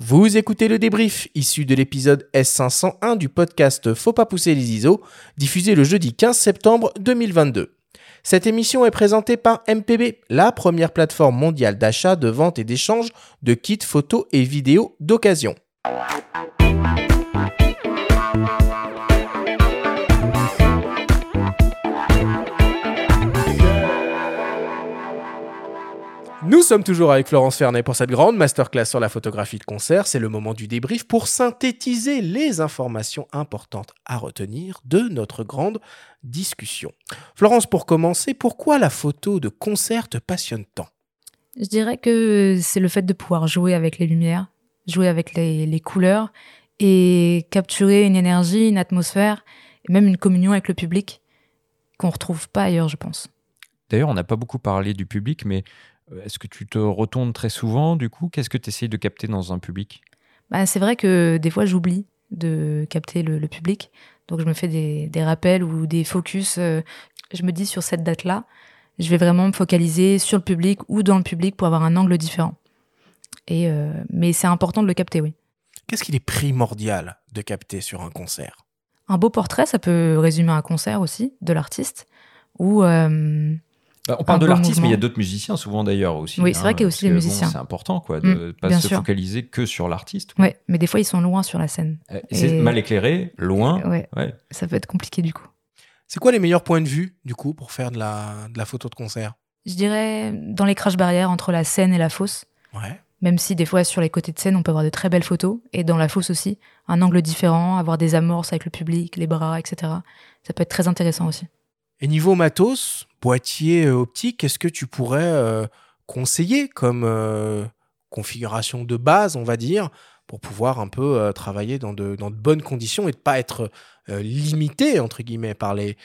Vous écoutez le débrief issu de l'épisode S501 du podcast Faut pas pousser les ISO, diffusé le jeudi 15 septembre 2022. Cette émission est présentée par MPB, la première plateforme mondiale d'achat, de vente et d'échange de kits photos et vidéos d'occasion. Nous sommes toujours avec Florence Fernet pour cette grande masterclass sur la photographie de concert. C'est le moment du débrief pour synthétiser les informations importantes à retenir de notre grande discussion. Florence, pour commencer, pourquoi la photo de concert te passionne tant? Je dirais que c'est le fait de pouvoir jouer avec les lumières, jouer avec les, les couleurs et capturer une énergie, une atmosphère et même une communion avec le public qu'on retrouve pas ailleurs, je pense. D'ailleurs, on n'a pas beaucoup parlé du public, mais est-ce que tu te retournes très souvent du coup? Qu'est-ce que tu essayes de capter dans un public? Bah, C'est vrai que des fois j'oublie de capter le, le, public. Donc je me fais des, des rappels ou des focus. Euh, je me dis sur cette date-là, je vais vraiment me focaliser sur le public ou dans le public pour avoir un angle différent. Et euh, mais c'est important de le capter, oui. Qu'est-ce qu'il est primordial de capter sur un concert? Un beau portrait, ça peut résumer un concert aussi de l'artiste. Ou euh, bah, on parle de l'artiste, mais il y a d'autres musiciens souvent d'ailleurs aussi. Oui, c'est vrai hein, qu'il y a aussi les musiciens. Bon, c'est important quoi, de ne mmh, pas se sûr. focaliser que sur l'artiste. Oui, mais des fois ils sont loin sur la scène. Euh, c'est mal éclairé, loin. Ouais, ouais. Ça peut être compliqué du coup. C'est quoi les meilleurs points de vue du coup pour faire de la, de la photo de concert? Je dirais dans les crash barrières entre la scène et la fosse. Ouais. Même si des fois sur les côtés de scène on peut avoir de très belles photos et dans la fosse aussi un angle différent, avoir des amorces avec le public, les bras, etc. Ça peut être très intéressant aussi. Et niveau matos, boîtier euh, optique, qu'est-ce que tu pourrais euh, conseiller comme euh, configuration de base, on va dire, pour pouvoir un peu travailler dans de, bonnes conditions et de pas être limité, entre guillemets, par les,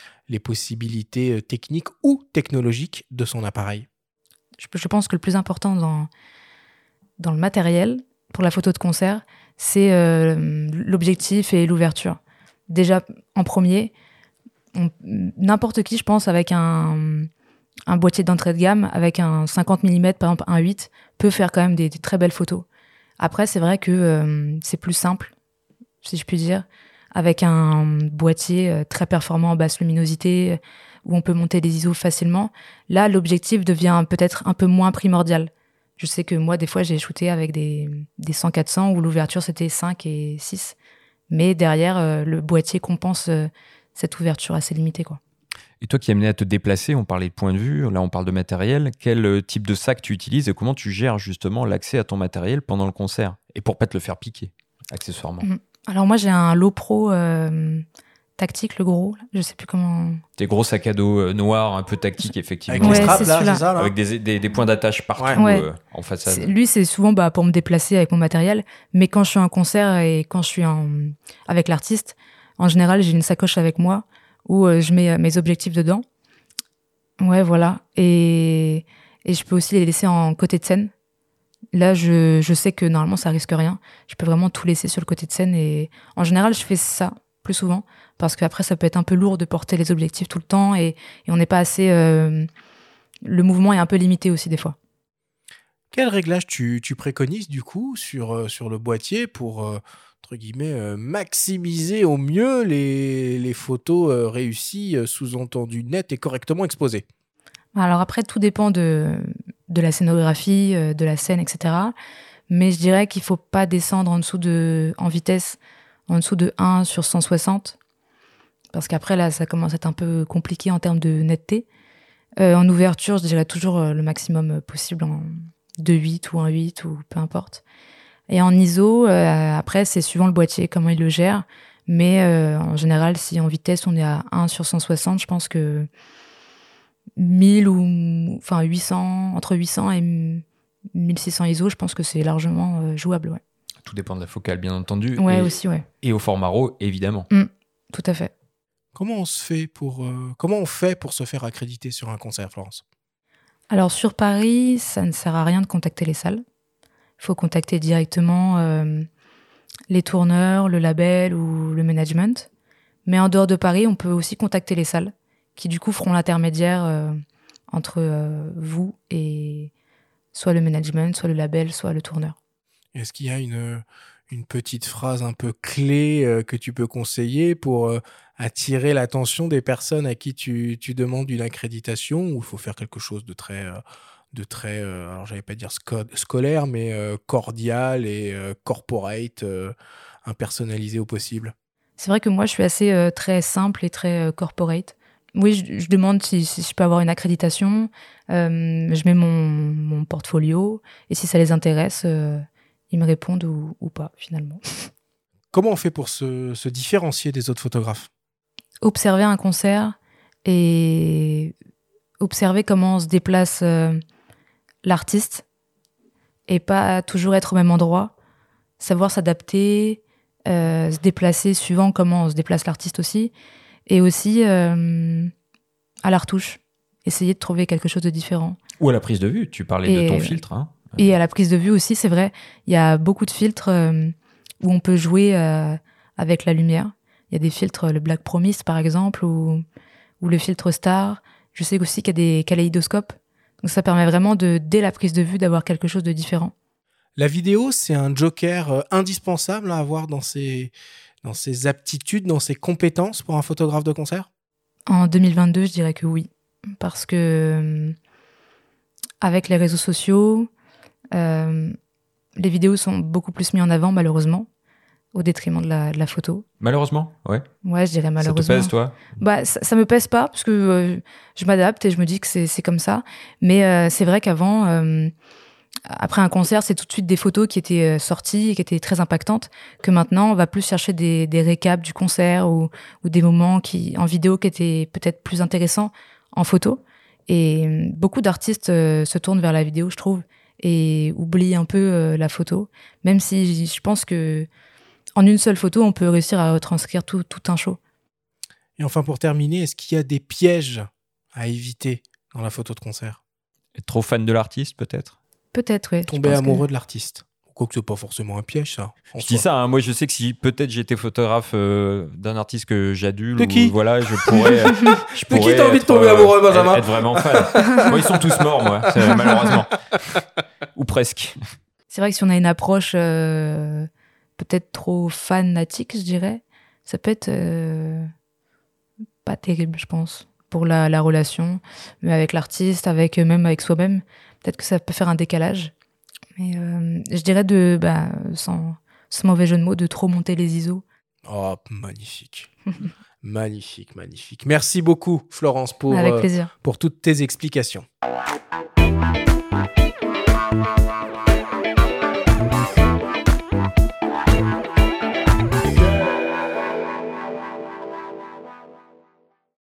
possibilités techniques ou technologiques de son appareil? Je, pense que le plus important dans le matériel, pour la photo de concert, c'est l'objectif et l'ouverture. Déjà, en premier, n'importe qui, je pense, avec un, boîtier d'entrée de gamme, avec un 50 mm, par exemple un 8, peut faire quand même des, très belles photos. Après, c'est vrai que euh, c'est plus simple, si je puis dire, avec un boîtier euh, très performant en basse luminosité, où on peut monter des ISO facilement. Là, l'objectif devient peut-être un peu moins primordial. Je sais que moi, des fois, j'ai shooté avec des, des 100-400 où l'ouverture c'était 5 et 6. Mais derrière, euh, le boîtier compense euh, cette ouverture assez limitée, quoi. Et toi qui es amené à te déplacer, on parlait de point de vue, là on parle de matériel. Quel euh, type de sac tu utilises et comment tu gères justement l'accès à ton matériel pendant le concert Et pour pas te le faire piquer, accessoirement? Mmh. Alors moi j'ai un Low Pro euh, tactique, le gros, je sais plus comment. Des gros sacs à dos euh, noirs, un peu tactiques effectivement. Avec Ouais, straps là, ça là? Avec des, des, des points d'attache partout Ouais. euh, en façade. Lui, c'est souvent bah, pour me déplacer avec mon matériel. Mais quand je suis en concert et quand je suis en... avec l'artiste, en général, j'ai une sacoche avec moi où euh, je mets euh, mes objectifs dedans. Ouais, voilà. Et, je peux aussi les laisser en côté de scène. Là, je, sais que normalement, ça risque rien. Je peux vraiment tout laisser sur le côté de scène. Et en général, je fais ça plus souvent parce qu'après, ça peut être un peu lourd de porter les objectifs tout le temps et, on n'est pas assez. euh, le mouvement est un peu limité aussi des fois. Quel réglage tu, préconises du coup sur, le boîtier pour, entre guillemets, euh, maximiser au mieux les, les photos euh, réussies, euh, sous-entendu nettes et correctement exposées Alors après, tout dépend de, de la scénographie, de la scène, etc. Mais je dirais qu'il faut pas descendre en dessous de, en vitesse, en dessous de 1 sur 160. Parce qu'après, là, ça commence à être un peu compliqué en termes de netteté. En ouverture, je dirais toujours le maximum possible en 2.8 ou 1.8 ou peu importe. Et en ISO, euh, après, c'est suivant le boîtier, comment il le gère. Mais euh, en général, si en vitesse, on est à 1 sur 160, je pense que 1000 ou enfin 800 entre 800 et 1600 ISO, je pense que c'est largement euh, jouable. Ouais, Tout dépend de la focale, bien entendu. ouais et, aussi, ouais, et au format RAW, évidemment. tout à fait. Comment on se fait pour euh, comment on fait pour se faire accréditer sur un concert, Florence? Alors sur Paris, ça ne sert à rien de contacter les salles. Faut contacter directement euh, les tourneurs, le label ou le management. Mais en dehors de Paris, on peut aussi contacter les salles, qui du coup feront l'intermédiaire euh, entre euh, vous et soit le management, soit le label, soit le tourneur. Est-ce qu'il y a une, une petite phrase un peu clé que tu peux conseiller pour attirer l'attention des personnes à qui tu, tu demandes une accréditation ou il faut faire quelque chose de très, de très alors j'allais pas dire scolaire, mais cordial et corporate, impersonnalisé au possible C'est vrai que moi je suis assez très simple et très corporate. Oui, je, demande si, si, je peux avoir une accréditation. je mets mon, mon, portfolio et si ça les intéresse, ils me répondent ou, pas finalement. Comment on fait pour se, différencier des autres photographes? Observer un concert et observer comment se déplace euh, l'artiste et pas toujours être au même endroit. Savoir s'adapter, euh, se déplacer suivant comment se déplace l'artiste aussi. Et aussi euh, à la retouche. Essayer de trouver quelque chose de différent. Ou à la prise de vue. Tu parlais de ton filtre. Hein. Et à la prise de vue aussi, c'est vrai, il y a beaucoup de filtres euh, où on peut jouer euh, avec la lumière. Il y a des filtres, le Black Promise par exemple, ou, ou le filtre Star. Je sais aussi qu'il y a des kaléidoscopes. Donc ça permet vraiment de, dès la prise de vue, d'avoir quelque chose de différent. La vidéo, c'est un joker euh, indispensable à avoir dans ses, dans ses aptitudes, dans ses compétences pour un photographe de concert? En 2022, je dirais que oui. Parce que avec les réseaux sociaux, euh, les vidéos sont beaucoup plus mises en avant, malheureusement, au détriment de la, photo. Malheureusement, ouais. Ouais, je dirais malheureusement. Ça te pèse, toi Bah, ça, me pèse pas, parce que euh, je m'adapte et je me dis que c'est comme ça. Mais euh, c'est vrai qu'avant, après un concert, c'est tout de suite des photos qui étaient sorties et qui étaient très impactantes, que maintenant, on va plus chercher des, des récaps du concert ou, ou des moments qui, en vidéo qui étaient peut-être plus intéressants en photo. Et beaucoup d'artistes se tournent vers la vidéo, je trouve et oublie un peu euh, la photo, même si je pense que en une seule photo, on peut réussir à retranscrire tout, tout un show. Et enfin, pour terminer, est-ce qu'il y a des pièges à éviter dans la photo de concert? Être trop fan de l'artiste, peut-être? Peut-être, oui. Tomber amoureux de l'artiste Quoique c'est pas forcément un piège, ça. Je dis ça, hein. moi je sais que si peut-être j'étais photographe euh, d'un artiste que j'adule, de qui? voilà, je pourrais. je pourrais de qui t'as envie de tomber amoureux, euh, Benjamin être, vraiment fan. moi, ils sont tous morts, moi, malheureusement. Ou presque. C'est vrai que si on a une approche euh, peut-être trop fanatique, je dirais, ça peut être pas terrible, je pense, pour la, la relation, mais avec l'artiste, avec même avec soi-même. Peut-être que ça peut faire un décalage. Mais euh, je dirais de, bah, sans, mauvais jeu de mots, de trop monter les ISO. Oh, magnifique. magnifique, magnifique. Merci beaucoup, Florence, pour, euh, pour toutes tes explications.